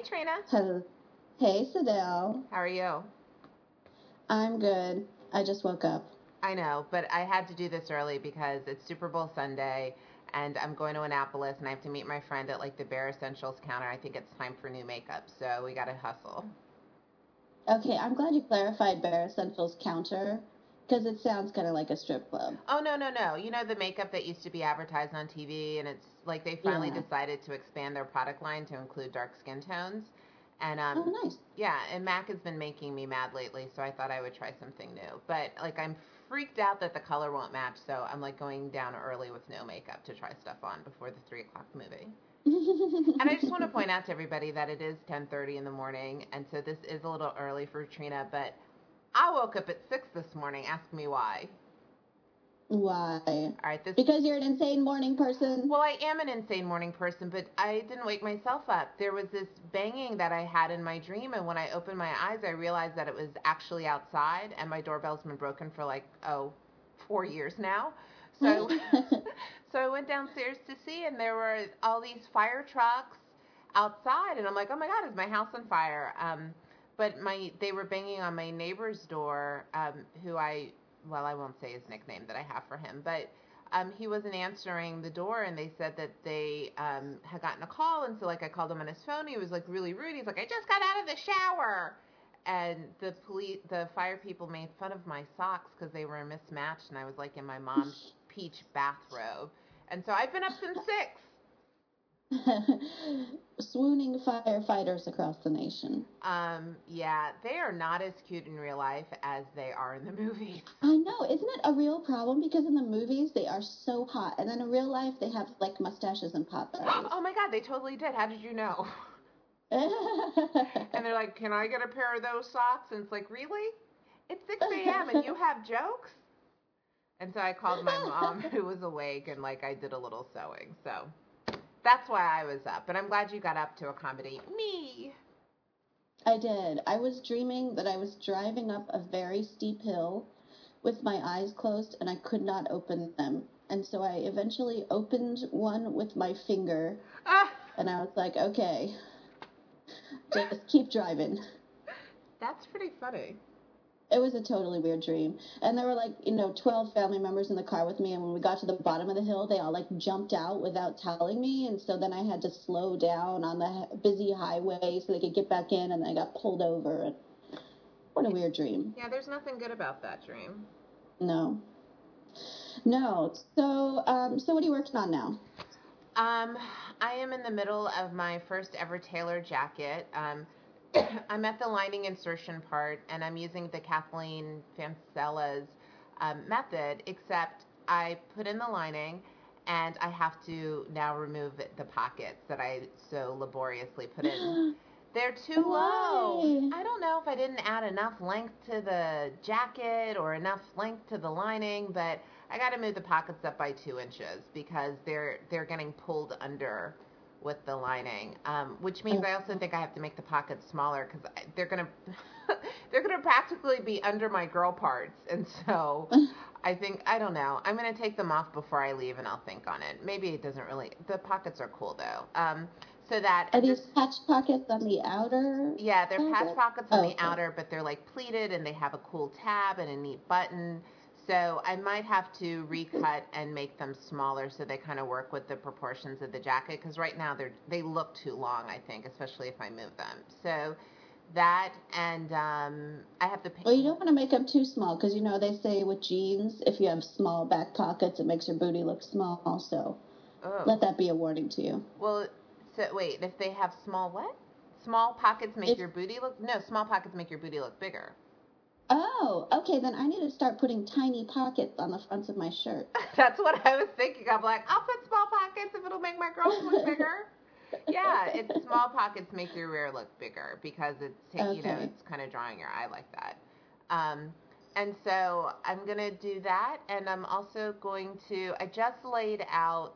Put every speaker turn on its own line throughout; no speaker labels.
Hey, Trina.
Hello. Hey, Cidell.
How are you?
I'm good. I just woke up.
I know, but I had to do this early because it's Super Bowl Sunday and I'm going to Annapolis and I have to meet my friend at like the Bare Essentials counter. I think it's time for new makeup, so we got to hustle.
Okay, I'm glad you clarified Bare Essentials counter because it sounds kind of like a strip club.
Oh, no, no, no. You know the makeup that used to be advertised on TV and it's like they finally
Yeah.
decided to expand their product line to include dark skin tones. And um,
Oh, nice.
Yeah, and Mac has been making me mad lately, so I thought I would try something new. But like, I'm freaked out that the color won't match, so I'm like going down early with no makeup to try stuff on before the three o'clock movie. And I just want to point out to everybody that it is 10:30 in the morning, and so this is a little early for Trina. But I woke up at six this morning. Ask me why.
Why?
All right, this
Because you're an insane morning person.
Well, I am an insane morning person, but I didn't wake myself up. There was this banging that I had in my dream, and when I opened my eyes, I realized that it was actually outside, and my doorbell's been broken for like oh, four years now. So, so I went downstairs to see, and there were all these fire trucks outside, and I'm like, oh my god, is my house on fire? Um, but my they were banging on my neighbor's door, um, who I well, I won't say his nickname that I have for him, but um, he wasn't answering the door, and they said that they um, had gotten a call, and so like I called him on his phone. He was like really rude. He's like, I just got out of the shower, and the police, the fire people made fun of my socks because they were mismatched, and I was like in my mom's peach bathrobe, and so I've been up since six.
Swooning firefighters across the nation.
Um, yeah, they are not as cute in real life as they are in the movies.
I know, isn't it a real problem? Because in the movies they are so hot, and then in real life they have like mustaches and pot bellies.
Oh my god, they totally did. How did you know? And they're like, "Can I get a pair of those socks?" And it's like, "Really? It's 6 a.m. and you have jokes?" And so I called my mom, who was awake, and like I did a little sewing. So that's why I was up. But I'm glad you got up to accommodate me.
I did. I was dreaming that I was driving up a very steep hill with my eyes closed and I could not open them. And so I eventually opened one with my finger
Ah,
and I was like, okay, just keep driving.
that's pretty funny.
It was a totally weird dream. And there were like, you know, 12 family members in the car with me. And when we got to the bottom of the hill, they all like jumped out without telling me. And so then I had to slow down on the busy highway so they could get back in. And then I got pulled over. What a weird dream.
Yeah, there's nothing good about that dream.
No. No. So, um, so what are you working on now?
Um, I am in the middle of my first ever tailored jacket. Um, I'm at the lining insertion part, and I'm using the Kathleen Fasanella's um, method, except I put in the lining, and I have to now remove the pockets that I so laboriously put in. They're too low. I don't know if I didn't add enough length to the jacket or enough length to the lining, but I got to move the pockets up by two inches because they're they're getting pulled under with the lining, um, which means I also think I have to make the pockets smaller because they're gonna they're gonna practically be under my girl parts, and so I think I don't know. I'm gonna take them off before I leave, and I'll think on it. Maybe it doesn't really. The pockets are cool though. Um, so that
Are these patch pockets on the outer?
yeah, they're patch pockets on
Oh,
the
okay.
outer, but they're like pleated and they have a cool tab and a neat button. So I might have to recut and make them smaller so they kind of work with the proportions of the jacket because right now they're they look too long. I think, especially if I move them. So that and um, I have the.
Well, you don't want to make them too small because you know they say with jeans, if you have small back pockets, it makes your booty look small. So
Oh.
let that be a warning to you.
Well, so wait, if they have small what? Small pockets make
If-
your booty look no. Small pockets make your booty look bigger.
Oh, okay. Then I need to start putting tiny pockets on the fronts of my shirt.
That's what I was thinking. I'm like, I'll put small pockets if it'll make my girls look bigger. yeah, it's small pockets make your rear look bigger because it's you know it's kind of drawing your eye like that. Um, and so I'm gonna do that, and I'm also going to. I just laid out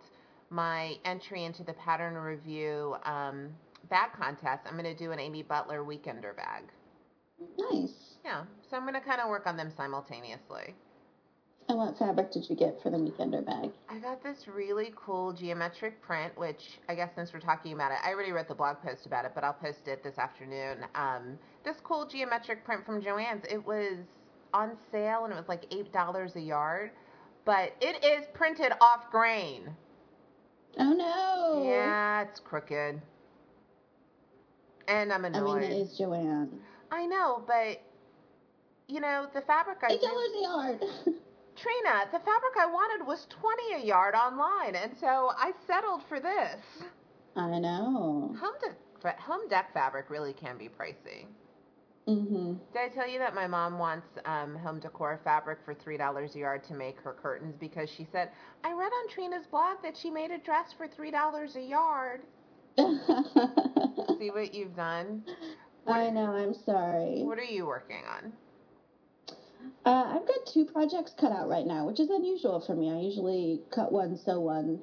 my entry into the pattern review um, bag contest. I'm gonna do an Amy Butler weekender bag.
Nice.
Yeah, so I'm gonna kind of work on them simultaneously.
And what fabric did you get for the weekender bag?
I got this really cool geometric print, which I guess since we're talking about it, I already wrote the blog post about it, but I'll post it this afternoon. Um, this cool geometric print from Joann's, it was on sale and it was like $8 a yard, but it is printed off grain.
Oh no!
Yeah, it's crooked. And I'm annoyed.
I mean, it is Joann.
I know, but you know, the fabric I
Eight dollars a yard.
Trina, the fabric I wanted was 20 a yard online, and so I settled for this.
I know.
Home, de- home dec fabric really can be pricey.
Mm-hmm.
Did I tell you that my mom wants um, home decor fabric for $3 a yard to make her curtains because she said, I read on Trina's blog that she made a dress for $3 a yard. See what you've done?
I know. I'm sorry.
What are you working on?
Uh, I've got two projects cut out right now, which is unusual for me. I usually cut one, sew one.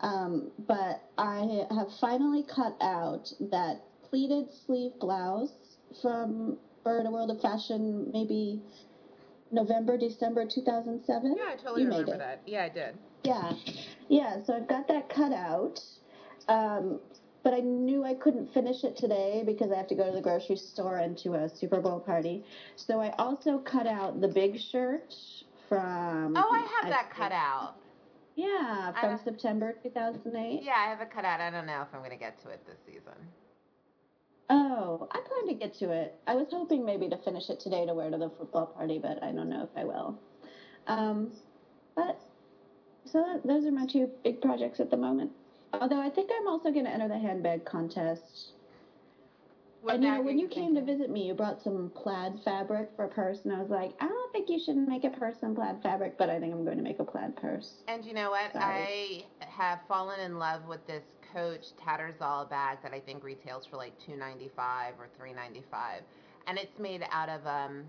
Um, but I have finally cut out that pleated sleeve blouse from Burda World of Fashion, maybe November, December 2007.
Yeah, I totally
You made
remember
it.
that. Yeah, I did.
Yeah, yeah. So I've got that cut out, um, but I knew I couldn't finish it today because I have to go to the grocery store and to a Super Bowl party. So I also cut out the big shirt from.
Oh, I have that cut out.
Yeah, from September 2008.
Yeah, I have it cut out. I don't know if I'm going to get to it this season.
Oh, I plan to get to it. I was hoping maybe to finish it today to wear to the football party, but I don't know if I will. Um, but so that, those are my two big projects at the moment. Although I think I'm also going to enter the handbag contest.
What
and you know, when you came to visit me, you brought some plaid fabric for a purse, and I was like, I don't think you should make a purse in plaid fabric, but I think I'm going to make a plaid purse.
And you know what?
Sorry.
I have fallen in love with this Coach Tattersall bag that I think retails for like two ninety five or three ninety five, and it's made out of um,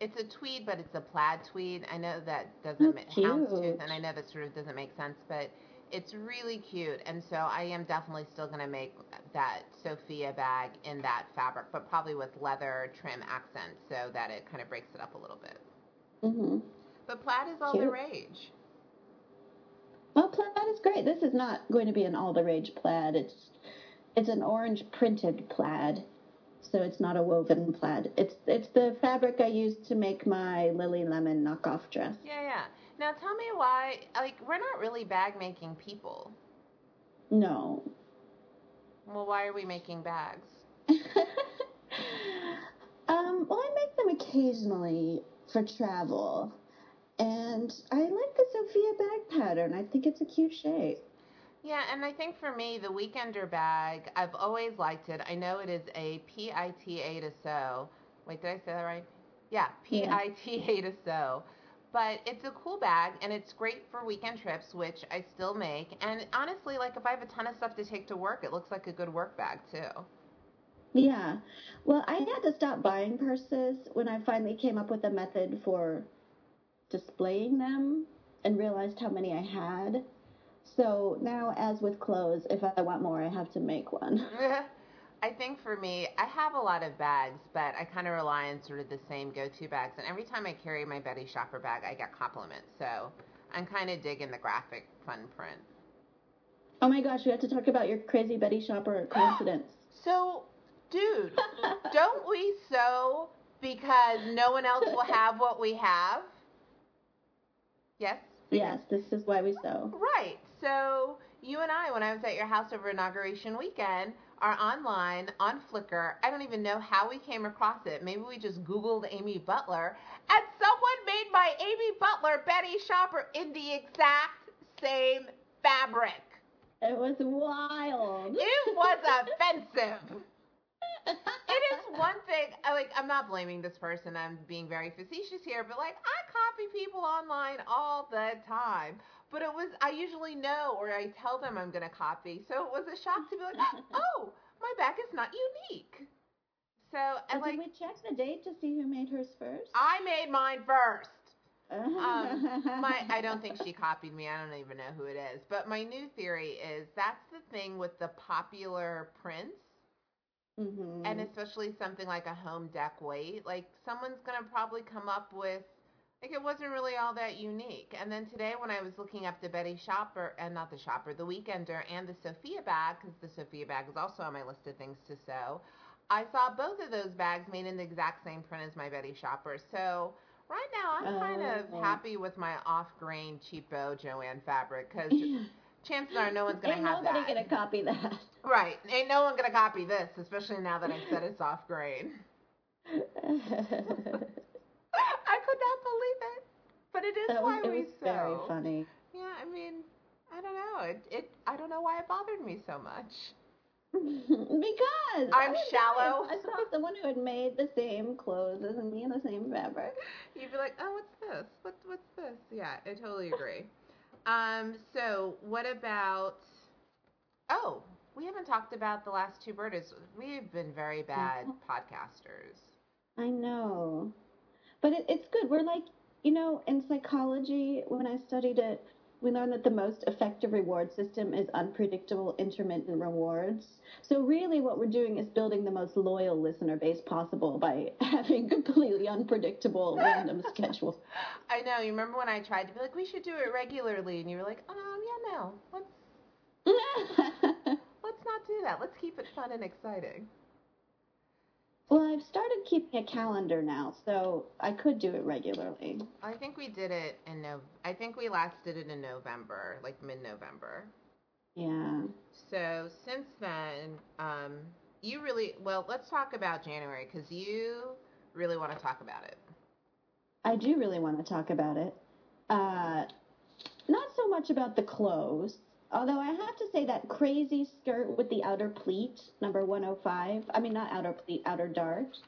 it's a tweed, but it's a plaid tweed. I know that doesn't
Oh,
ma- houndstooth, and I know that sort of doesn't make sense, but it's really cute. And so I am definitely still going to make that Sophia bag in that fabric, but probably with leather trim accents so that it kind of breaks it up a little bit.
hmm
But plaid is all the rage.
Well, plaid is great. This is not going to be an all the rage plaid. It's it's an orange printed plaid, so it's not a woven plaid. It's it's the fabric I used to make my Lily Lemon knockoff dress.
Yeah, yeah. Now tell me why, like, we're not really bag making people.
No,
Well, why are we making bags?
um, well, I make them occasionally for travel, and I like the Sophia bag pattern. I think it's a cute shape.
Yeah, and I think for me, the Weekender bag, I've always liked it. I know it is a PITA to sew. Wait, did I say that right? Yeah,
Yeah.
PITA to sew. But it's a cool bag and it's great for weekend trips, which I still make. And honestly, like if I have a ton of stuff to take to work, it looks like a good work bag too.
Yeah. Well, I had to stop buying purses when I finally came up with a method for displaying them and realized how many I had. So now, as with clothes, if I want more, I have to make one.
I think for me, I have a lot of bags, but I kind of rely on sort of the same go-to bags. And every time I carry my Betty Shopper bag, I get compliments. So I'm kind of digging the graphic fun print.
Oh my gosh, we have to talk about your crazy Betty Shopper coincidence.
So, dude, don't we sew because no one else will have what we have? Yes?
yes, this is why we sew.
Right. So you and I, when I was at your house over inauguration weekend, are online on Flickr. I don't even know how we came across it. Maybe we just Googled Amy Butler, and someone made my Amy Butler Betty Shopper in the exact same fabric.
It was wild.
It was offensive. It is one thing. Like. I'm not blaming this person. I'm being very facetious here, but like, I copy people online all the time. But it was. I usually know, or I tell them I'm going to copy. So it was a shock to be like, oh, my back is not unique. So and like, Did
we check the date to see who made hers first?
I made mine first. Um, my I don't think she copied me. I don't even know who it is. But my new theory is that's the thing with the popular prints.
Mhm.
and especially something like a home dec weight like someone's gonna probably come up with Like it wasn't really all that unique. And then today, when I was looking up the Betty Shopper and not the Shopper, the Weekender and the Sophia bag, because the Sophia bag is also on my list of things to sew, I saw both of those bags made in the exact same print as my Betty Shopper. So right now, I'm kind of
Oh.
happy with my off-grain cheapo Joann fabric because chances are no one's gonna
Ain't
have
nobody
that.
gonna copy that.
Right, ain't no one gonna copy this, especially now that I said it's off-grain. I could not believe it, but it is
that was,
why
it
we
was very
sew.
funny.
Yeah, I mean, I don't know. It, it, I don't know why it bothered me so much.
because
I'm
I
shallow.
I saw someone who had made the same clothes as me in the same fabric.
You'd be like, "Oh, what's this? What, what's this?" Yeah, I totally agree. um, so what about? Oh, we haven't talked about the last two Burdas. We've been very bad podcasters.
I know, but it, it's good. We're like, you know, in psychology, when I studied it, we learned that the most effective reward system is unpredictable intermittent rewards. So really, what we're doing is building the most loyal listener base possible by having completely unpredictable random schedules.
I know. You remember when I tried to be like, "We should do it regularly," and you were like, "Um, yeah, no. Let's let's not do that. Let's keep it fun and exciting."
Well, I've started keeping a calendar now, so I could do it regularly.
I think we did it in no. I think we last did it in November, like mid-November.
Yeah.
So since then, um, you really well. Let's talk about January because you really want to talk about it.
I do really want to talk about it. Uh, not so much about the clothes, although I have to say that crazy skirt with the outer pleat, number 105, I mean, not outer pleat, outer dart,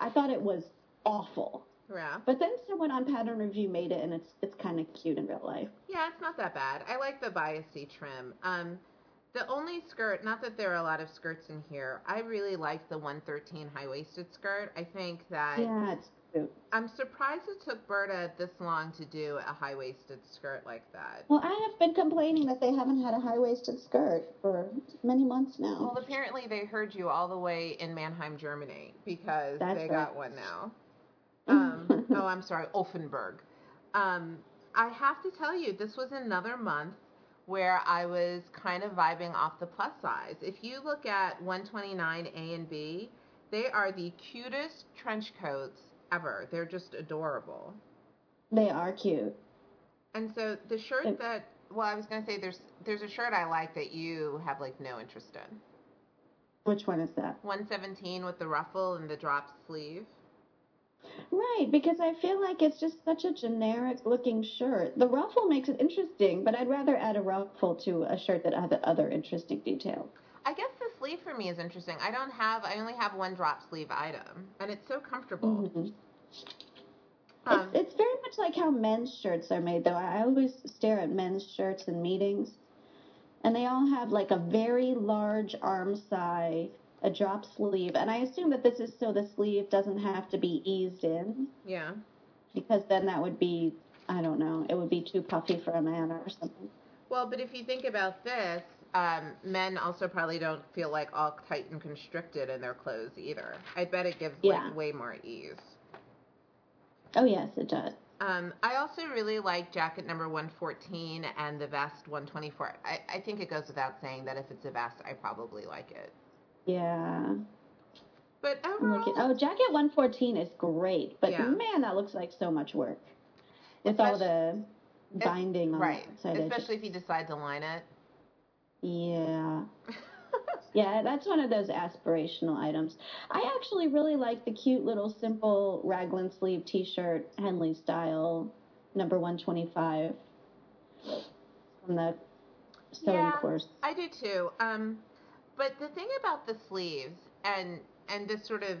I thought it was awful.
Yeah,
But then someone on Pattern Review made it, and it's it's kind of cute in real life.
yeah, it's not that bad. I like the biasy trim. Um, the only skirt, not that there are a lot of skirts in here. I really like the 113 high waisted skirt. I think that
Yeah, it's cute.
I'm surprised it took Burda this long to do a high waisted skirt like that.
Well, I have been complaining that they haven't had a high waisted skirt for many months now.
Well, apparently they heard you all the way in Mannheim, Germany, because
That's
they
right.
got one now. Um, oh, I'm sorry, Offenburg. Um, I have to tell you, this was another month where I was kind of vibing off the plus size. If you look at 129 A and B, they are the cutest trench coats ever. They're just adorable.
they are cute.
And so the shirt that well, I was gonna say there's there's a shirt I like that you have like no interest in.
Which one is that?
117 with the ruffle and the drop sleeve.
Right, because I feel like it's just such a generic looking shirt. The ruffle makes it interesting, but I'd rather add a ruffle to a shirt that has other interesting details.
I guess the sleeve for me is interesting. I don't have I only have one drop sleeve item and it's so comfortable.
Mhm.
Um,
it's it's very much like how men's shirts are made, though. I always stare at men's shirts in meetings, and they all have like a very large arm side, a drop sleeve, and I assume that this is so the sleeve doesn't have to be eased in,
yeah.
because then that would be I don't know, it would be too puffy for a man or something.
Well, but if you think about this, um, men also probably don't feel like all tight and constricted in their clothes either. I bet it gives
Yeah.
like way more ease.
Oh yes, it does.
Um, I also really like jacket number 114 and the vest 124. I, I think it goes without saying that if it's a vest, I probably like it.
Yeah.
But overall.
Oh, jacket one fourteen is great, but
Yeah.
man, that looks like so much work with all the binding on
right,
the
especially if you decide to line it.
Yeah. Yeah, that's one of those aspirational items. I actually really like the cute little simple raglan sleeve T-shirt, Henley style, number one twenty five, from the sewing
Yeah,
course.
I do too. Um, but the thing about the sleeves, and and this sort of,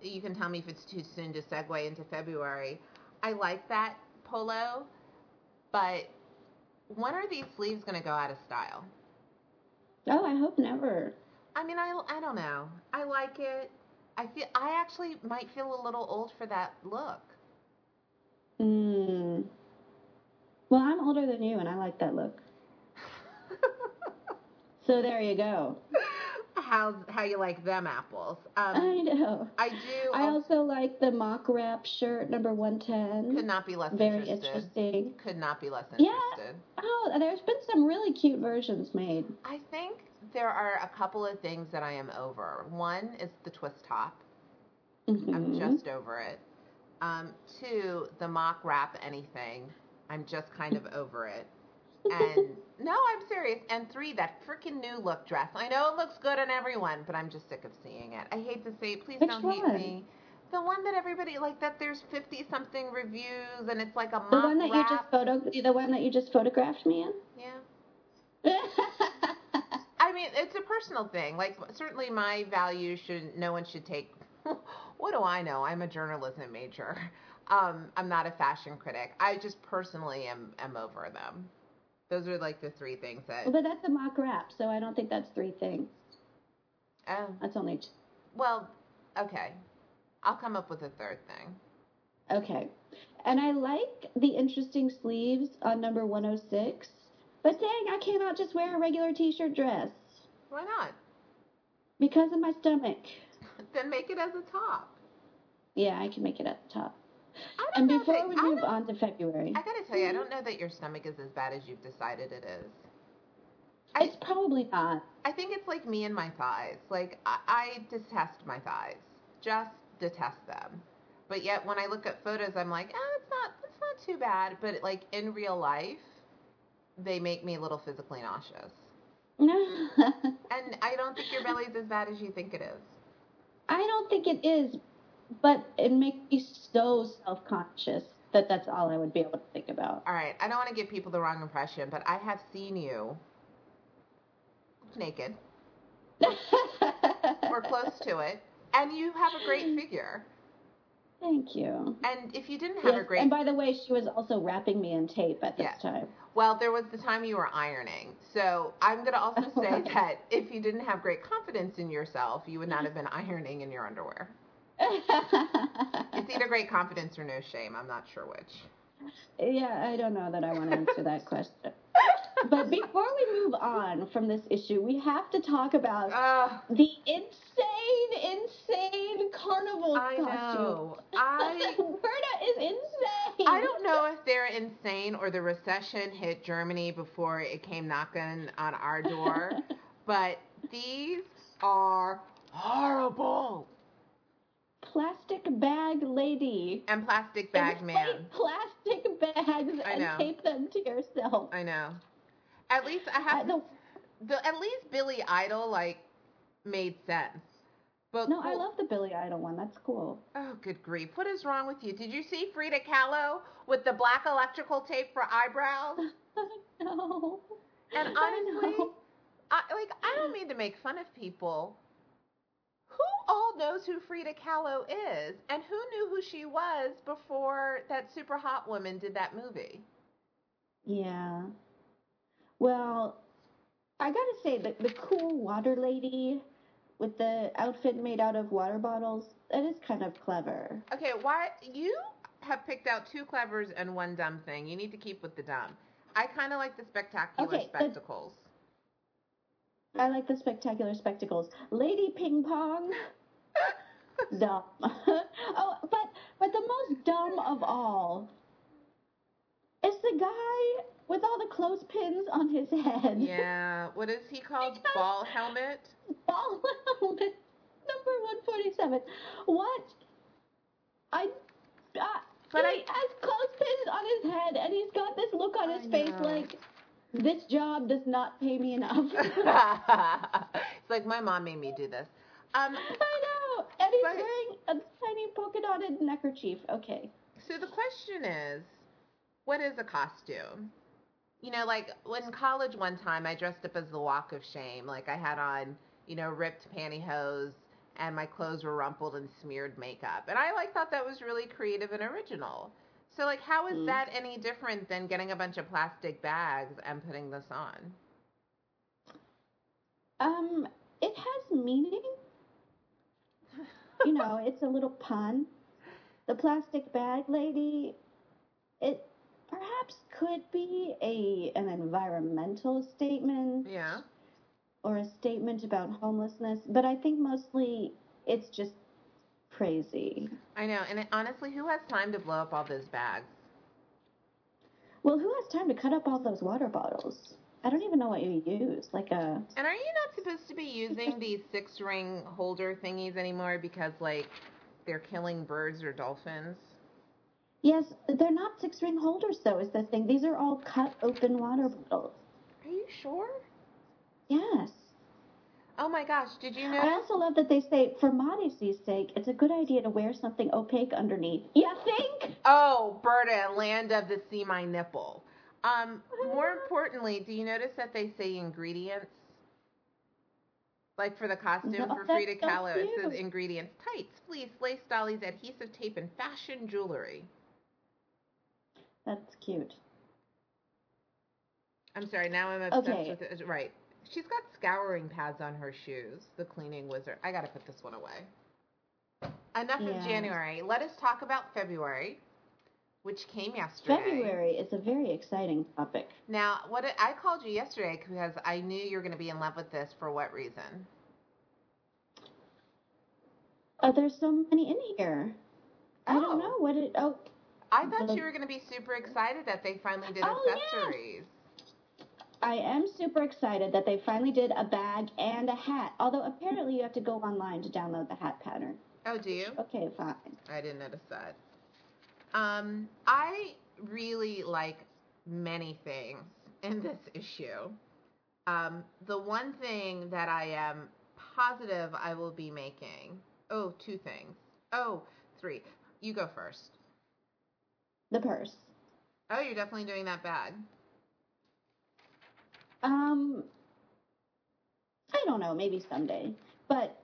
you can tell me if it's too soon to segue into February. I like that polo, but when are these sleeves going to go out of style?
Oh, I hope never.
I mean, I, I don't know. I like it. I feel I actually might feel a little old for that look.
Mm. Well, I'm older than you, and I like that look. So there you go.
How's how you like them apples. Um,
I know.
I do.
I
also,
also like the mock wrap shirt number one ten.
could not be less
Very
interested.
interesting.
Could not be less interested. Yeah.
Oh, there's been some really cute versions made.
I think there are a couple of things that I am over. One is the twist top. I'm
Mhm.
just over it. Um, two, the mock wrap anything. I'm just kind of over it. And no, I'm serious. And three, that freaking new look dress. I know it looks good on everyone, but I'm just sick of seeing it. I hate to say it. Please
Which
don't hate
one?
me. The one that everybody like that there's 50 something reviews and it's like a
The one that you just photo, the one that you just photographed me in.
Yeah. I mean, it's a personal thing. Like, certainly my values should, no one should take. what do I know? I'm a journalism major. Um, I'm not a fashion critic. I just personally am, am over them. Those are like the three things that.
Well, but that's a mock wrap, so I don't think that's three things.
Oh,
That's only two.
well, okay. I'll come up with a third thing.
Okay. And I like the interesting sleeves on number 106. But dang, I cannot just wear a regular t shirt dress
Why not?
because of my stomach.
Then make it as a top.
Yeah, I can make it at the top. And
know
before we move on to February,
I gotta tell you, I don't know that your stomach is as bad as you've decided it is. I-
it's probably not.
I think it's like me and my thighs. Like I, I detest my thighs, just detest them. But yet, when I look at photos, I'm like, oh, it's not, it's not too bad. But like in real life, they make me a little physically nauseous. And I don't think your belly's as bad as you think it is.
I don't think it is, but it makes me so self conscious that that's all I would be able to think about.
All right, I don't want to give people the wrong impression, but I have seen you naked or close to it, and you have a great figure.
Thank you.
And if you didn't have
Yes,
a great
and by the way, she was also wrapping me in tape at this
Yeah.
time.
Well, there was the time you were ironing. So I'm going to also say that if you didn't have great confidence in yourself, you would not have been ironing in your underwear. It's either great confidence or no shame. I'm not sure which.
yeah, I don't know that I want to answer that question. But before we move on from this issue, we have to talk about
Uh,
the insane, insane carnival
I
costume.
know. I
Burda is insane.
I don't know if they're insane or the recession hit Germany before it came knocking on our door, but these are horrible.
Plastic bag lady.
And plastic bag man.
Plastic bags and tape them to yourself.
I know. At least I have
the-
the, at least Billy Idol like made sense. But
No, I love the Billy Idol one. That's cool.
Oh, good grief! What is wrong with you? Did you see Frida Kahlo with the black electrical tape for eyebrows?
no.
And
I
honestly,
know.
I, like I don't mean to make fun of people. Who all knows who Frida Kahlo is, and who knew who she was before that super hot woman did that movie?
Yeah. Well, I gotta say that the cool water lady with the outfit made out of water bottles, that is kind of clever.
Okay, why you have picked out two clevers and one dumb thing? You need to keep with the dumb. I kind of like the spectacular
Okay,
spectacles.
I like the spectacular spectacles. Lady Ping Pong. dumb. oh, but but the most dumb of all is the guy with all the clothespins on his head.
Yeah, what is he called? Ball helmet.
Ball helmet number one forty seven. What? I. Uh,
But
he
I-
has clothespins on his head, and he's got this look on his
I
face
know.
like this job does not pay me enough.
it's like my mom made me do this. Um,
I know, and he's wearing a tiny polka dotted neckerchief. Okay.
so the question is, what is a costume? You know, like when college one time, I dressed up as the Walk of Shame. Like I had on, you know, ripped pantyhose, and my clothes were rumpled and smeared makeup, and I like thought that was really creative and original. So, like, how is
Mm.
that any different than getting a bunch of plastic bags and putting this on?
Um, it has meaning. you know, it's a little pun. The plastic bag lady, it perhaps could be a an environmental statement.
Yeah.
or a statement about homelessness, but I think mostly it's just crazy.
I know, and it, honestly, who has time to blow up all those bags?
Well, who has time to cut up all those water bottles? I don't even know what you use. Like a.
And are you not supposed to be using these six ring holder thingies anymore because, like, they're killing birds or dolphins?
Yes, they're not six ring holders, though, is the thing. These are all cut open water bottles.
Are you sure?
Yes.
Oh my gosh, did you know?
I also love that they say, for modesty's sake, it's a good idea to wear something opaque underneath. You think?
Oh, Burda, land of the see my nipple. Um, more importantly, do you notice that they say ingredients? Like for the costume
No,
for Frida
so
Kahlo, it says ingredients: tights, fleece, lace dollies, adhesive tape, and fashion jewelry.
That's cute.
I'm sorry, now I'm obsessed
Okay.
with it. Right. She's got scouring pads on her shoes, the cleaning wizard. I gotta put this one away. Enough of January. Let us talk about February, which came yesterday.
February is a very exciting topic.
Now, what I called you yesterday because I knew you were going to be in love with this. For what reason?
Uh, there's so many in here. I
Oh.
don't know what it. Oh,
I thought you were going to be super excited that they finally did
Oh, yes. I am super excited that they finally did a bag and a hat. Although apparently you have to go online to download the hat pattern.
Oh, do you?
Okay, fine.
I didn't notice that. Um, I really like many things in this issue. Um, the one thing that I am positive I will be making. Oh, two things. Oh, three. You go first.
The purse.
Oh, you're definitely doing that bag.
Um, I don't know. Maybe someday. But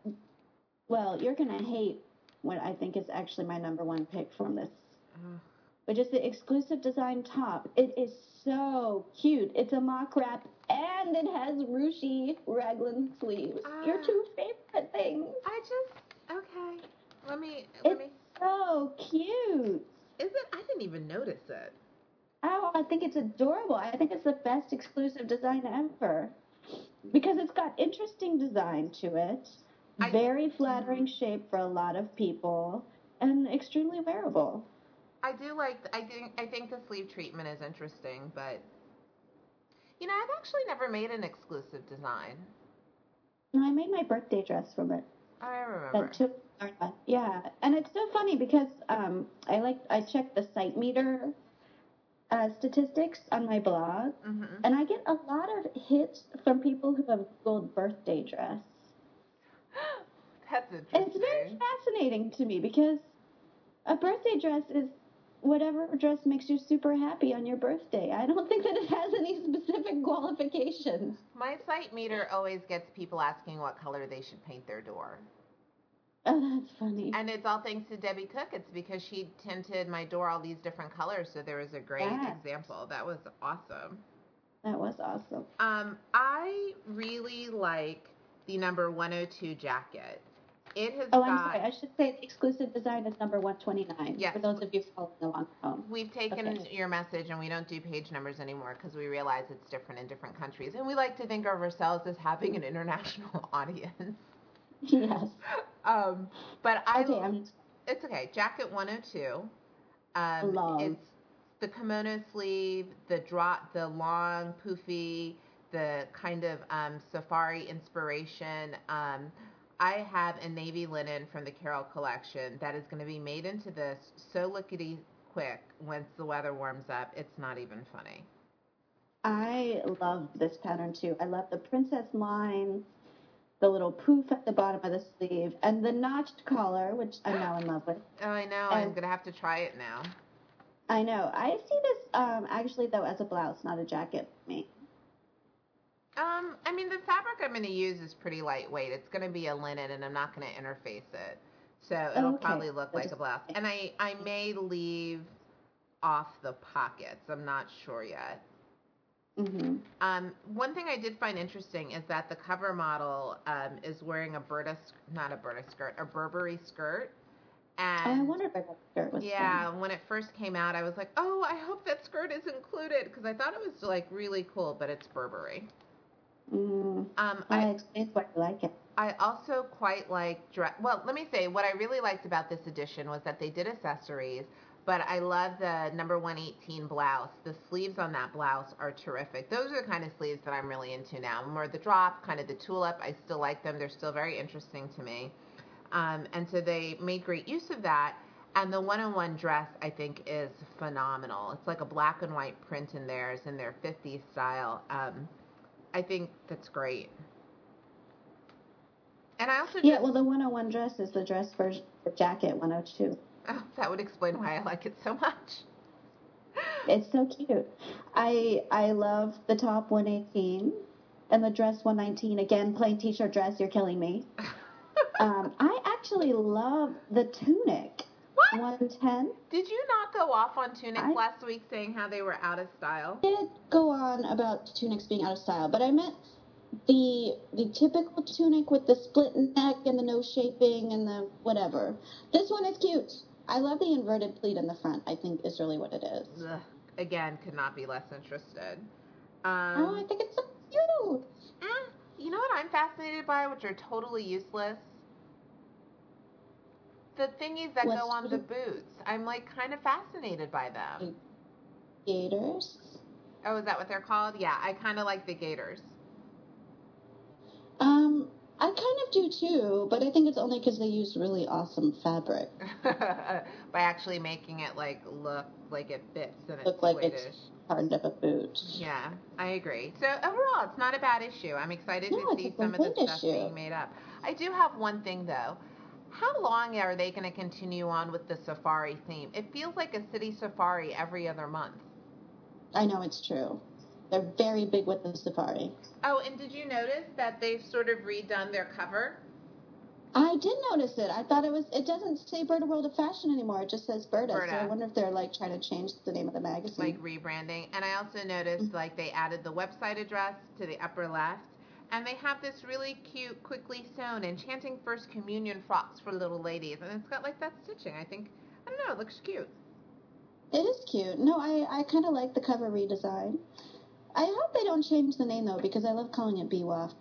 well, you're gonna hate what I think is actually my number one pick from this
Ugh.
which is the exclusive design top. It is so cute. It's a mock wrap and it has ruchy raglan sleeves. Your
Ah.
two favorite things.
I just okay. Let me let me.
It's so cute.
Is it? I didn't even notice it.
I think it's adorable. I think it's the best exclusive design ever. Because it's got interesting design to it,
I-
very flattering shape for a lot of people, and extremely wearable.
I do like. I think. I think the sleeve treatment is interesting, but you know, I've actually never made an exclusive design.
And I made my birthday dress from it.
I remember.
That took yeah, and it's so funny because um, I like I checked the site meter uh, statistics on my blog,
hmm
and I get a lot of hits from people who have googled birthday dress.
That's interesting.
it's very fascinating to me because a birthday dress is whatever dress makes you super happy on your birthday. I don't think that it has any specific qualifications.
My site meter always gets people asking what color they should paint their door.
Oh, that's funny.
And it's all thanks to Debbie Cook. It's because she tinted my door all these different colors. So there was a great
Yes.
example. That was awesome.
That was awesome.
Um, I really like the number 102 jacket. It has
Oh,
got.
I'm sorry. I should say the exclusive design is number 129.
Yes.
For those of you following along at home.
We've taken
Okay.
your message and we don't do page numbers anymore because we realize it's different in different countries. And we like to think of ourselves as having an international audience.
Yes.
Um, but I,
Okay, I'm
it's okay. Jacket 102. Um,
Love.
It's the kimono sleeve, the drop, the long poofy, the kind of um, safari inspiration. Um, I have a navy linen from the Carol collection that is going to be made into this so lickety quick once the weather warms up. It's not even funny.
I love this pattern too. I love the princess lines, the little poof at the bottom of the sleeve, and the notched collar, which I'm now in love with.
Oh, I know. I'm going to have to try it now.
I know. I see this um, actually though as a blouse, not a jacket. for Me.
Um, I mean, the fabric I'm going to use is pretty lightweight. It's going to be a linen, and I'm not going to interface it, so it'll
Okay.
probably look
So
like a blouse. And I, I may leave off the pockets. I'm not sure yet.
Hmm
Um, one thing I did find interesting is that the cover model um, is wearing a Burda, not a Burda skirt, a Burberry skirt. And
I wondered why that skirt was.
yeah, when it first came out, I was like, oh, I hope that skirt is included because I thought it was like really cool, but it's Burberry.
Mm. Um, I, I explains why like it.
I also quite like dress. Well, let me say what I really liked about this edition was that they did accessories, but I love the number 118 blouse. The sleeves on that blouse are terrific. Those are the kind of sleeves that I'm really into now. More the drop, kind of the tulip. I still like them. They're still very interesting to me. Um, and so they made great use of that. And the one-on-one dress, I think, is phenomenal. It's like a black and white print in theirs in their 50s style. Um, I think that's great. And I also
yeah. Just, well, the 101 dress is the dress for jacket 102.
Oh, that would explain why I like it so much.
It's so cute. I I love the top 118 and the dress 119. Again, plain t-shirt dress. You're killing me. um, I actually love the tunic. What? 110.
Did you not go off on tunics I last week saying how they were out of style?
I did go on about tunics being out of style, but I meant the the typical tunic with the split neck and the no shaping and the whatever. This one is cute. I love the inverted pleat in the front. I think is really what it is.
Ugh. Again, could not be less interested.
Um, oh, I think it's so cute.
Eh, you know what I'm fascinated by, which are totally useless? The thingies that What's go on the boots. I'm like kind of fascinated by them.
Gaiters.
Oh, is that what they're called? Yeah, I kind of like the gaiters.
Um, I kind of do too, but I think it's only because they use really awesome fabric.
By actually making it like look like it fits and
look
it's
like it's part of a boot.
Yeah, I agree. So overall, it's not a bad issue. I'm excited no, to see some of the stuff issue. being made up. I do have one thing though. How long are they going to continue on with the safari theme? It feels like a city safari every other month.
I know it's true. They're very big with the safari.
Oh, and did you notice that they've sort of redone their cover?
I did notice it. I thought it was. It doesn't say Burda World of Fashion anymore. It just says Burda. Burda. So I wonder if they're like trying to change the name of the magazine,
like rebranding. And I also noticed mm-hmm. like they added the website address to the upper left, and they have this really cute, quickly sewn enchanting first communion frocks for little ladies, and it's got like that stitching. I think I don't know. It looks cute.
It is cute. No, I I kind of like the cover redesign. I hope they don't change the name though, because I love calling it BWOF.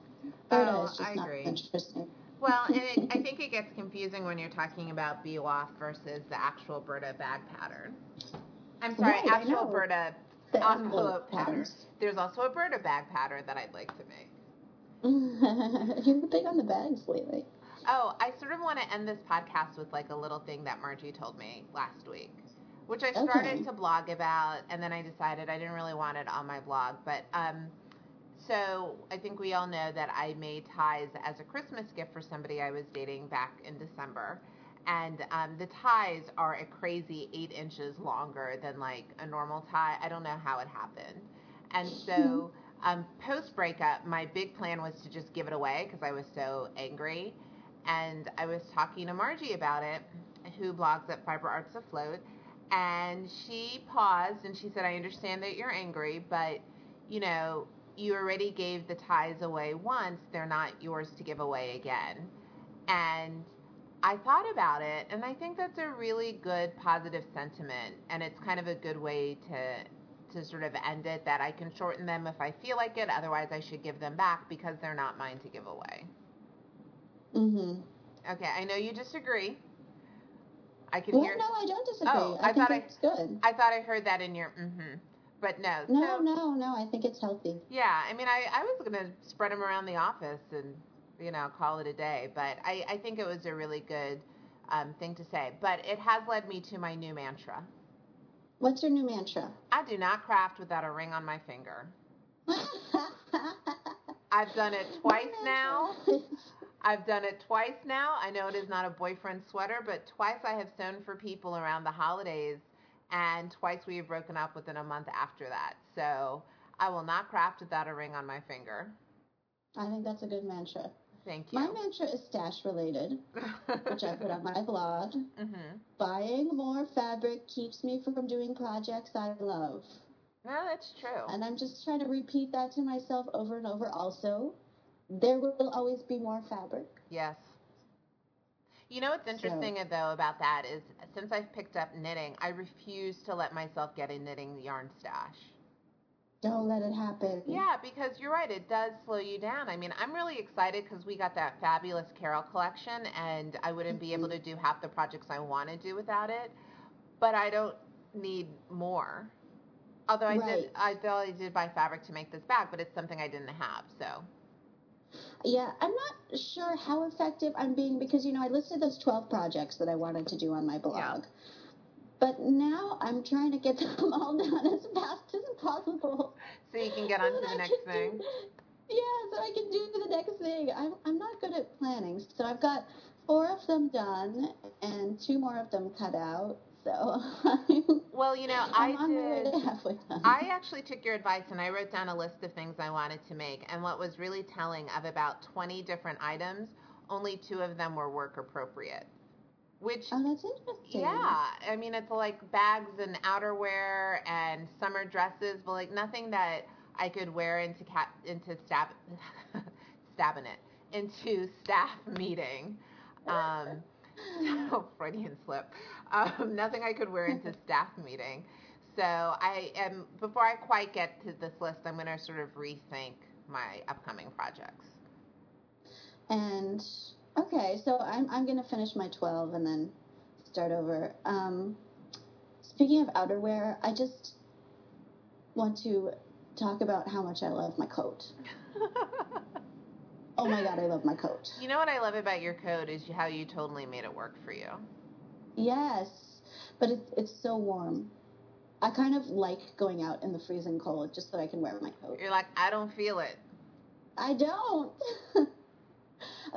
Burda oh, is just I not agree. interesting.
Well, and it, I think it gets confusing when you're talking about BWOF versus the actual Burda bag pattern. I'm sorry, right, actual Burda envelope pattern. There's also a Burda bag pattern that I'd like to make.
You're big on the bags lately.
Oh, I sort of want to end this podcast with like a little thing that Margie told me last week which I started okay. to blog about, and then I decided I didn't really want it on my blog. But um, so I think we all know that I made ties as a Christmas gift for somebody I was dating back in December. And um, the ties are a crazy eight inches longer than like a normal tie. I don't know how it happened. And so um, post breakup, my big plan was to just give it away because I was so angry. And I was talking to Margie about it, who blogs at Fiber Arts Afloat and she paused and she said, I understand that you're angry, but you know, you already gave the ties away once. They're not yours to give away again. And I thought about it, and I think that's a really good positive sentiment. And it's kind of a good way to, to sort of end it that I can shorten them if I feel like it. Otherwise, I should give them back because they're not mine to give away.
Mm-hmm.
Okay, I know you disagree. I can
well,
hear.
No, I don't disagree. Oh, I, I thought it's good.
I thought I heard that in your mm-hmm. But no.
No, so, no, no. I think it's healthy.
Yeah, I mean, I, I was gonna spread them around the office and you know call it a day, but I, I think it was a really good um, thing to say. But it has led me to my new mantra.
What's your new mantra?
I do not craft without a ring on my finger. I've done it twice now. I've done it twice now. I know it is not a boyfriend sweater, but twice I have sewn for people around the holidays, and twice we have broken up within a month after that. So I will not craft without a ring on my finger.
I think that's a good mantra.
Thank you.
My mantra is stash related, which I put on my blog. Mm-hmm. Buying more fabric keeps me from doing projects I love.
No, that's true.
And I'm just trying to repeat that to myself over and over also there will always be more fabric.
Yes. You know what's interesting so, though about that is since I've picked up knitting, I refuse to let myself get a knitting yarn stash.
Don't let it happen.
Yeah, because you're right. It does slow you down. I mean, I'm really excited because we got that fabulous Carol collection, and I wouldn't be able mm-hmm. to do half the projects I want to do without it. But I don't need more. Although I did, I thought I did buy fabric to make this bag, but it's something I didn't have. So
Yeah, I'm not sure how effective I'm being because you know I listed those 12 projects that I wanted to do on my blog. But now I'm trying to get them all done as fast as possible.
so you can get
so
on to the next thing.
do- yeah, so I can do the next thing. I'm, I'm not good at planning. So I've got four of them done and two more of them cut out. So
Well, you know, I
I'm on my way
did.
to halfway done.
I actually took your advice and I wrote down a list of things I wanted to make. And what was really telling of about 20 different items, only two of them were work appropriate. Which,
oh, that's interesting.
yeah, I mean, it's like bags and outerwear and summer dresses, but like nothing that I could wear into cat into stab stabbing it into staff meeting. Um, so Freudian slip. Um, nothing I could wear into staff meeting. So I am before I quite get to this list, I'm going to sort of rethink my upcoming projects.
And okay, so I'm I'm gonna finish my twelve and then start over. Um, speaking of outerwear, I just want to talk about how much I love my coat. Oh my god, I love my coat.
You know what I love about your coat is how you totally made it work for you.
Yes, but it's it's so warm. I kind of like going out in the freezing cold just so I can wear my coat.
You're like, I don't feel it.
I don't.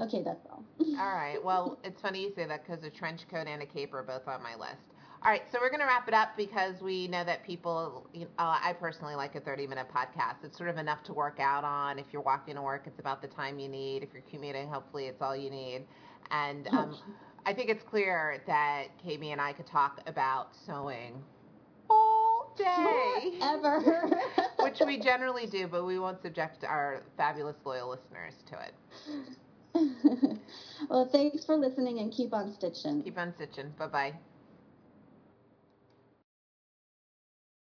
okay, that's all.
All right. Well, it's funny you say that because a trench coat and a cape are both on my list. All right, so we're going to wrap it up because we know that people, you know, uh, I personally like a 30 minute podcast. It's sort of enough to work out on. If you're walking to work, it's about the time you need. If you're commuting, hopefully it's all you need. And um, I think it's clear that KB and I could talk about sewing all day,
Ever.
which we generally do, but we won't subject our fabulous loyal listeners to it.
well, thanks for listening and keep on stitching.
Keep on stitching. Bye bye.